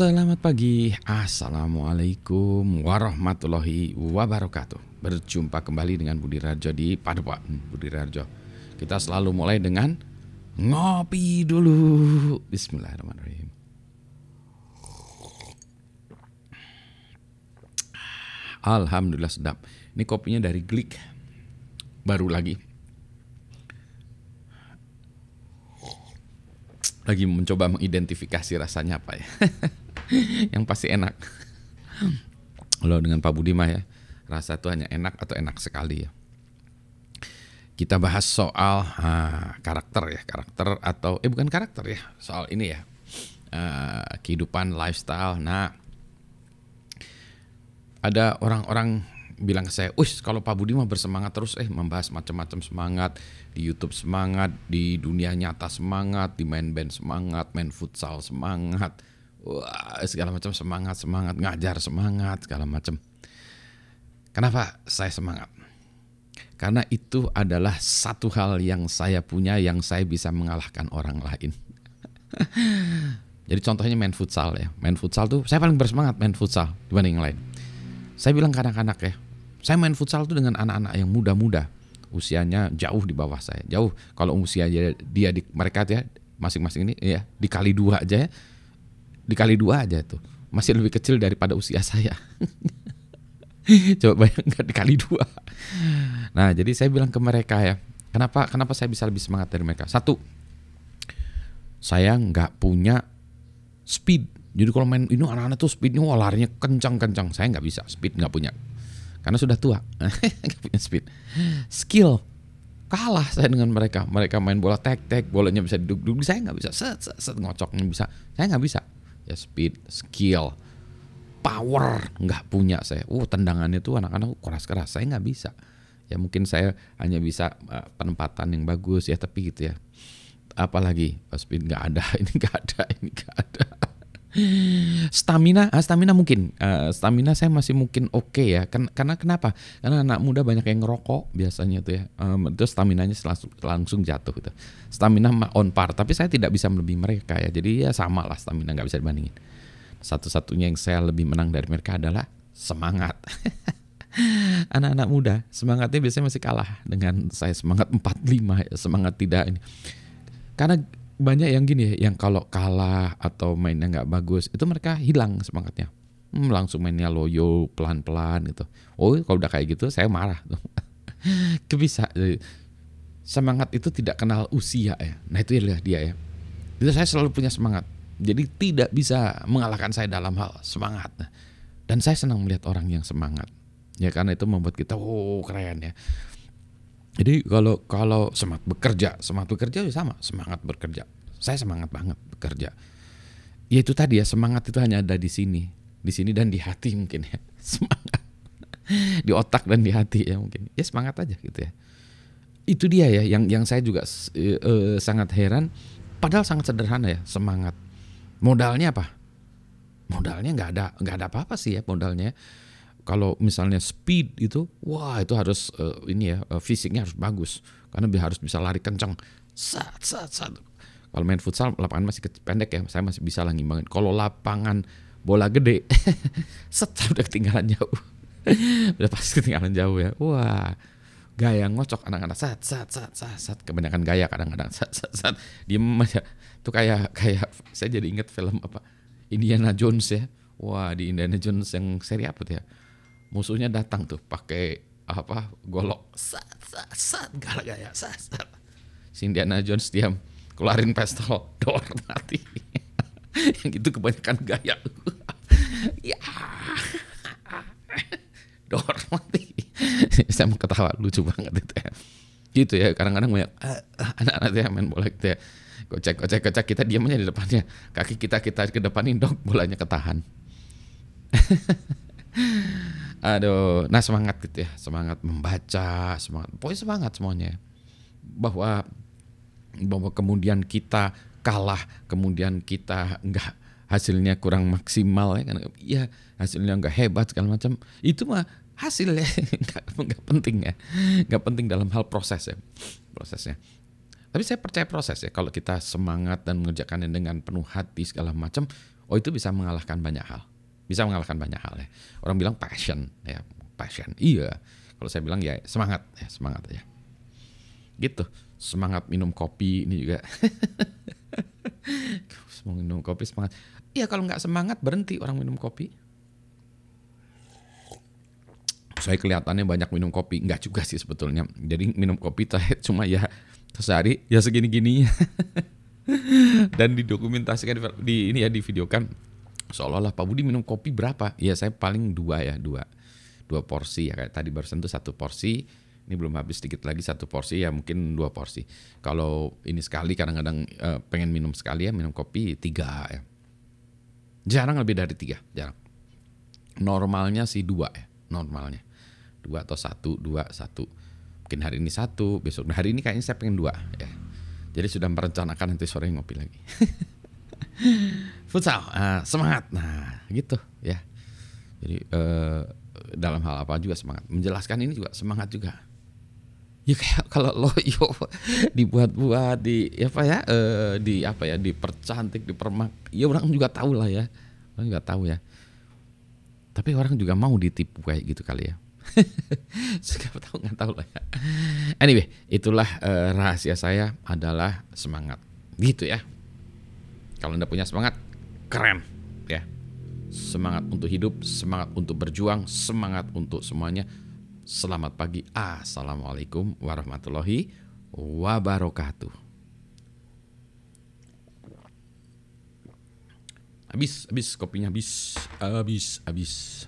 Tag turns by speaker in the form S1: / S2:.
S1: Selamat pagi, Assalamualaikum warahmatullahi wabarakatuh. Berjumpa kembali dengan Budi Rajo di Padepokan. Budi Rajo Kita selalu mulai dengan ngopi dulu. Bismillahirrahmanirrahim. Alhamdulillah sedap. Ini kopinya dari Glik. Baru lagi. Lagi mencoba mengidentifikasi rasanya apa ya. yang pasti enak. Kalau dengan Pak Budi mah ya, rasa itu hanya enak atau enak sekali ya. Kita bahas soal uh, karakter ya, karakter atau eh bukan karakter ya, soal ini ya. Uh, kehidupan lifestyle. Nah, ada orang-orang bilang ke saya, "Wis, kalau Pak Budi mah bersemangat terus eh membahas macam-macam semangat di YouTube semangat, di dunia nyata semangat, di main band semangat, main futsal semangat." Wah, segala macam semangat, semangat, ngajar semangat, segala macam. Kenapa saya semangat? Karena itu adalah satu hal yang saya punya yang saya bisa mengalahkan orang lain. Jadi contohnya main futsal ya. Main futsal tuh saya paling bersemangat main futsal dibanding yang lain. Saya bilang ke anak-anak ya, saya main futsal tuh dengan anak-anak yang muda-muda, usianya jauh di bawah saya, jauh. Kalau usia dia, di mereka ya masing-masing ini ya dikali dua aja ya, dikali dua aja tuh masih lebih kecil daripada usia saya. Coba bayangkan dikali dua. Nah jadi saya bilang ke mereka ya, kenapa kenapa saya bisa lebih semangat dari mereka? Satu, saya nggak punya speed. Jadi kalau main ini anak-anak tuh speednya wah larinya kencang-kencang. Saya nggak bisa speed nggak punya karena sudah tua nggak punya speed skill kalah saya dengan mereka mereka main bola tek tek bolanya bisa duduk duduk saya nggak bisa set set, set ngocoknya bisa saya nggak bisa ya speed skill power. Nggak punya saya. Uh tendangannya tuh anak-anak keras keras saya nggak bisa. Ya mungkin saya hanya bisa uh, penempatan yang bagus ya tapi gitu ya. Apalagi speed nggak ada. Ini nggak ada ini nggak ada Stamina, ah, stamina mungkin, uh, stamina saya masih mungkin oke okay ya. Ken karena kenapa? Karena anak muda banyak yang ngerokok biasanya tuh ya. Um, itu staminanya langsung, langsung jatuh gitu. Stamina on par, tapi saya tidak bisa melebihi mereka ya. Jadi ya sama lah stamina nggak bisa dibandingin. Satu-satunya yang saya lebih menang dari mereka adalah semangat. Anak-anak muda semangatnya biasanya masih kalah dengan saya semangat 45 ya, semangat tidak ini. Karena banyak yang gini ya, yang kalau kalah atau mainnya nggak bagus, itu mereka hilang semangatnya. Hmm, langsung mainnya loyo pelan-pelan gitu. Oh, kalau udah kayak gitu saya marah. Kebisa. Semangat itu tidak kenal usia ya. Nah itu ya dia ya. Itu saya selalu punya semangat. Jadi tidak bisa mengalahkan saya dalam hal semangat. Dan saya senang melihat orang yang semangat. Ya karena itu membuat kita oh keren ya. Jadi kalau kalau semangat bekerja, semangat bekerja ya sama, semangat bekerja. Saya semangat banget bekerja. Ya itu tadi ya, semangat itu hanya ada di sini, di sini dan di hati mungkin ya. Semangat. Di otak dan di hati ya mungkin. Ya semangat aja gitu ya. Itu dia ya yang yang saya juga uh, sangat heran padahal sangat sederhana ya, semangat. Modalnya apa? Modalnya nggak ada nggak ada apa-apa sih ya modalnya kalau misalnya speed itu wah itu harus uh, ini ya uh, fisiknya harus bagus. Karena harus bisa lari kencang sat sat sat. Kalau main futsal lapangan masih pendek ya saya masih bisa lagi banget kalau lapangan bola gede set udah ketinggalan jauh. Udah pasti ketinggalan jauh ya. Wah gaya ngocok anak-anak. Sat sat sat sat sat. Kebanyakan gaya kadang-kadang. Sat sat sat. Diem aja. Tuh kayak kayak saya jadi inget film apa? Indiana Jones ya. Wah di Indiana Jones yang seri apa tuh ya musuhnya datang tuh pakai apa golok. Sat sat sat gala gaya sat sat. Si Indiana Jones diam keluarin pistol dor mati. Yang itu kebanyakan gaya. Ya. Dor mati. Saya mau ketawa lucu banget itu ya. Gitu ya kadang-kadang banyak uh, anak-anak ya main bola gitu ya. Kocek kocek kocek kita diam aja di depannya. Kaki kita kita ke depanin dong bolanya ketahan Aduh, nah semangat gitu ya, semangat membaca, semangat, pokoknya semangat semuanya. Bahwa bahwa kemudian kita kalah, kemudian kita enggak hasilnya kurang maksimal ya kan, ya hasilnya enggak hebat segala macam, itu mah hasil ya enggak, enggak penting ya, enggak penting dalam hal proses ya, prosesnya. Tapi saya percaya proses ya, kalau kita semangat dan mengerjakannya dengan penuh hati segala macam, Oh itu bisa mengalahkan banyak hal. Bisa mengalahkan banyak hal ya. Orang bilang passion ya, passion. Iya. Kalau saya bilang ya semangat ya, semangat ya. Gitu. Semangat minum kopi ini juga. semangat minum kopi semangat. Iya kalau nggak semangat berhenti orang minum kopi. Saya kelihatannya banyak minum kopi, nggak juga sih sebetulnya. Jadi minum kopi cuma ya sehari ya segini-gini. Dan didokumentasikan di ini ya di videokan seolah-olah Pak Budi minum kopi berapa? Ya saya paling dua ya dua. Dua porsi ya kayak tadi barusan itu satu porsi. Ini belum habis sedikit lagi satu porsi ya mungkin dua porsi. Kalau ini sekali kadang-kadang uh, pengen minum sekali ya minum kopi tiga ya. Jarang lebih dari tiga jarang. Normalnya sih dua ya normalnya. Dua atau satu dua satu. Mungkin hari ini satu besok hari ini kayaknya saya pengen dua ya. Jadi sudah merencanakan nanti sore ngopi lagi futsal. Uh, semangat. Nah gitu ya. Jadi uh, dalam hal apa juga semangat. Menjelaskan ini juga semangat juga. Ya kayak kalau loyo dibuat-buat di ya apa ya eh, di apa ya dipercantik dipermak ya orang juga tahu lah ya. Orang juga tahu ya. Tapi orang juga mau ditipu kayak gitu kali ya. Nggak tahu nggak tahu lah ya. Anyway itulah eh, rahasia saya adalah semangat. Gitu ya. Kalau anda punya semangat keren ya semangat untuk hidup semangat untuk berjuang semangat untuk semuanya Selamat pagi. Assalamualaikum warahmatullahi wabarakatuh. Habis, habis kopinya habis, habis, habis.